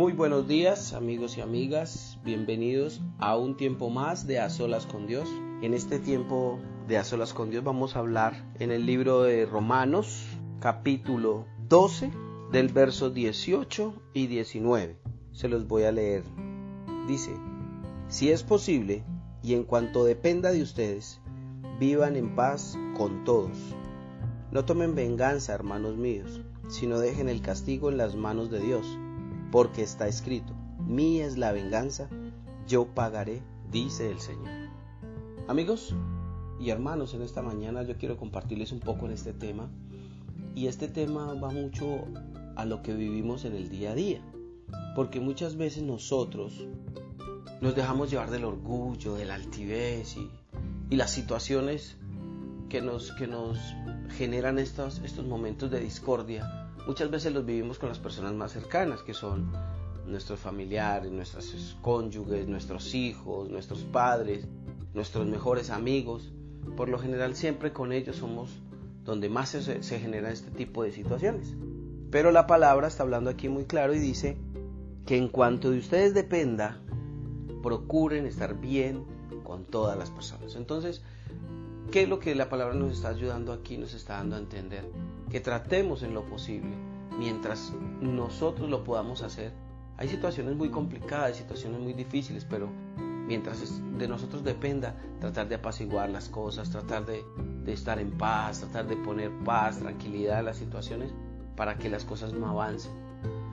Muy buenos días amigos y amigas, bienvenidos a un tiempo más de A Solas con Dios. En este tiempo de A Solas con Dios vamos a hablar en el libro de Romanos capítulo 12 del verso 18 y 19. Se los voy a leer. Dice, si es posible y en cuanto dependa de ustedes, vivan en paz con todos. No tomen venganza, hermanos míos, sino dejen el castigo en las manos de Dios porque está escrito, mía es la venganza, yo pagaré, dice el Señor. Amigos y hermanos, en esta mañana yo quiero compartirles un poco en este tema, y este tema va mucho a lo que vivimos en el día a día, porque muchas veces nosotros nos dejamos llevar del orgullo, de la altivez y, las situaciones que nos, que nos generan estos, estos momentos de discordia muchas veces los vivimos con las personas más cercanas, que son nuestros familiares, nuestros cónyuges, nuestros hijos, nuestros padres, nuestros mejores amigos. Por lo general siempre con ellos somos donde más se, se genera este tipo de situaciones. Pero la palabra está hablando aquí muy claro y dice que en cuanto de ustedes dependa, procuren estar bien con todas las personas. Entonces, ¿qué es lo que la palabra nos está ayudando aquí, nos está dando a entender? que tratemos en lo posible, mientras nosotros lo podamos hacer. Hay situaciones muy complicadas, situaciones muy difíciles, pero mientras de nosotros dependa, tratar de apaciguar las cosas, tratar de, de estar en paz, tratar de poner paz, tranquilidad a las situaciones para que las cosas no avancen.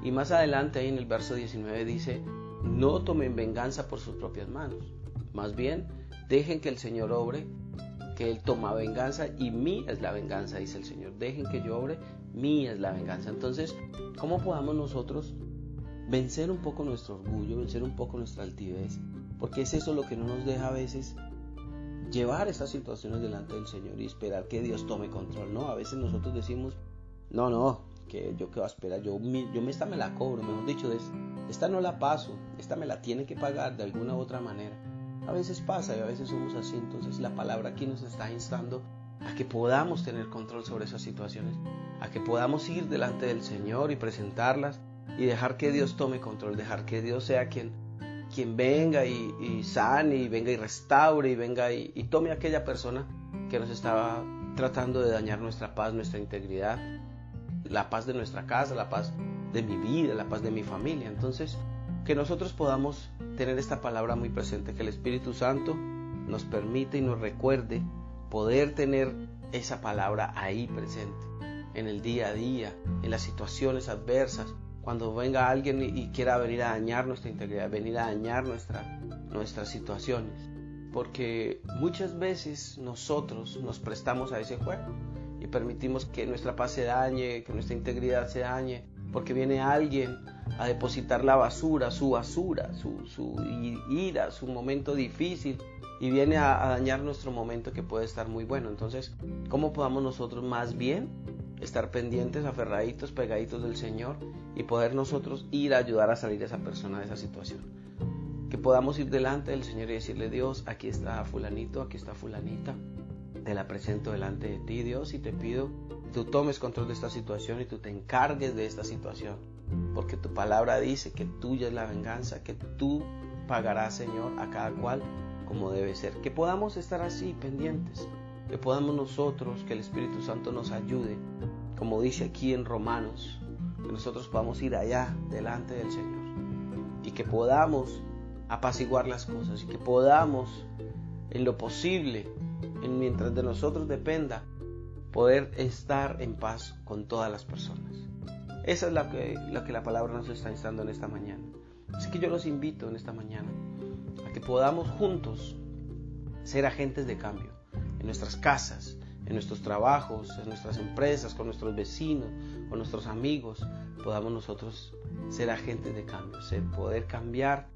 Y más adelante ahí en el verso 19 dice, no tomen venganza por sus propias manos, más bien dejen que el Señor obre que Él toma venganza y mí es la venganza, dice el Señor. Dejen que yo obre, mía es la venganza. Entonces, ¿cómo podamos nosotros vencer un poco nuestro orgullo, vencer un poco nuestra altivez? Porque es eso lo que no nos deja a veces llevar esas situaciones delante del Señor y esperar que Dios tome control. No, a veces nosotros decimos, no, no, que yo qué voy a esperar, yo, yo esta me la cobro, mejor dicho, esta no la paso, esta me la tiene que pagar de alguna u otra manera. A veces pasa y a veces somos así, entonces la palabra aquí nos está instando a que podamos tener control sobre esas situaciones, a que podamos ir delante del Señor y presentarlas y dejar que Dios tome control, dejar que Dios sea quien, quien venga y, sane y venga y restaure y venga y, y tome aquella persona que nos estaba tratando de dañar nuestra paz, nuestra integridad, la paz de nuestra casa, la paz de mi vida, la paz de mi familia. Entonces, que nosotros podamos tener esta palabra muy presente, que el Espíritu Santo nos permite y nos recuerde poder tener esa palabra ahí presente, en el día a día, en las situaciones adversas, cuando venga alguien y quiera venir a dañar nuestra integridad, venir a dañar nuestra, nuestras situaciones. Porque muchas veces nosotros nos prestamos a ese juego y permitimos que nuestra paz se dañe, que nuestra integridad se dañe, porque viene alguien a depositar la basura, su basura, su, ira, su momento difícil y viene a, a, dañar nuestro momento que puede estar muy bueno. Entonces, ¿cómo podamos nosotros más bien estar pendientes, aferraditos, pegaditos del Señor y poder nosotros ir a ayudar a salir a esa persona de esa situación? Que podamos ir delante del Señor y decirle, Dios, aquí está fulanito, aquí está fulanita, te la presento delante de ti, Dios, y te pido tú tomes control de esta situación y tú te encargues de esta situación. Porque tu palabra dice que tuya es la venganza, que tú pagarás, Señor, a cada cual como debe ser. Que podamos estar así, pendientes. Que podamos nosotros, que el Espíritu Santo nos ayude, como dice aquí en Romanos, que nosotros podamos ir allá delante del Señor. Y que podamos apaciguar las cosas y que podamos, en lo posible, mientras de nosotros dependa, poder estar en paz con todas las personas. Esa es la que, la que la palabra nos está instando en esta mañana. Así que yo los invito en esta mañana a que podamos juntos ser agentes de cambio en nuestras casas, en nuestros trabajos, en nuestras empresas, con nuestros vecinos, con nuestros amigos, podamos nosotros ser agentes de cambio, ser, poder cambiar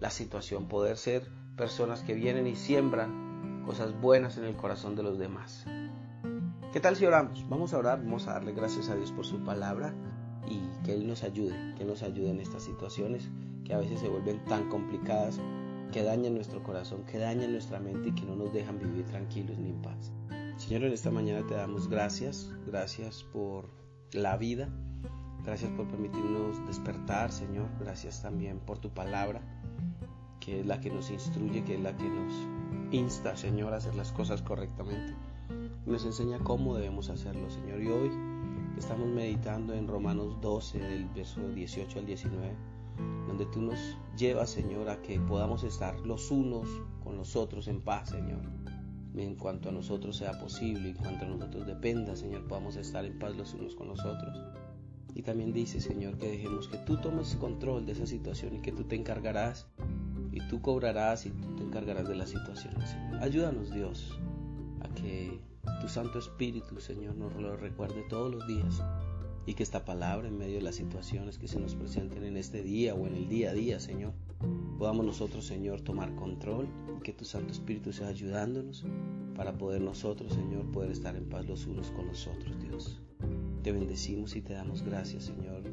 la situación, poder ser personas que vienen y siembran cosas buenas en el corazón de los demás. ¿Qué tal si oramos? Vamos a orar, vamos a darle gracias a Dios por su palabra y que Él nos ayude, que nos ayude en estas situaciones que a veces se vuelven tan complicadas, que dañan nuestro corazón, que dañan nuestra mente y que no nos dejan vivir tranquilos ni en paz. Señor, en esta mañana te damos gracias, gracias por la vida, Gracias por permitirnos despertar, Señor. Gracias también por tu palabra, que es la que nos instruye, que es la que nos insta, Señor, a hacer las cosas correctamente. Nos enseña cómo debemos hacerlo, Señor. Y hoy estamos meditando en Romanos 12, del verso 18 al 19, donde tú nos llevas, Señor, a que podamos estar los unos con los otros en paz, Señor. En cuanto a nosotros sea posible, en cuanto a nosotros dependa, Señor, podamos estar en paz los unos con los otros. Y también dice, Señor, que dejemos que tú tomes control de esa situación y que tú te encargarás y tú cobrarás y tú te encargarás de las situaciones. Ayúdanos, Dios, a que tu Santo Espíritu, Señor, nos lo recuerde todos los días y que esta palabra en medio de las situaciones que se nos presenten en este día o en el día a día, Señor, podamos nosotros, Señor, tomar control y que tu Santo Espíritu sea ayudándonos para poder nosotros, Señor, poder estar en paz los unos con los otros, Dios. Te bendecimos y te damos gracias, Señor.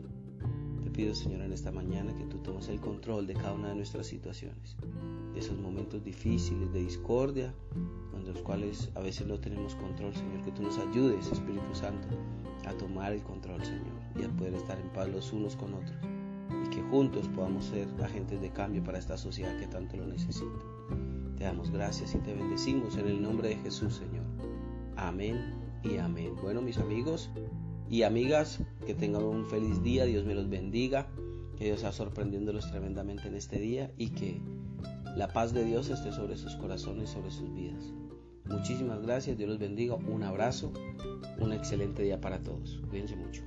Pido, Señor, en esta mañana que tú tomes el control de cada una de nuestras situaciones, de esos momentos difíciles de discordia, en los cuales a veces no tenemos control, Señor, que tú nos ayudes, Espíritu Santo, a tomar el control, Señor, y a poder estar en paz los unos con otros, y que juntos podamos ser agentes de cambio para esta sociedad que tanto lo necesita. Te damos gracias y te bendecimos en el nombre de Jesús, Señor. Amén y amén. Bueno, mis amigos, y amigas, que tengan un feliz día, Dios me los bendiga, que Dios sea sorprendiéndolos tremendamente en este día y que la paz de Dios esté sobre sus corazones, sobre sus vidas. Muchísimas gracias, Dios los bendiga, un abrazo, un excelente día para todos. Cuídense mucho.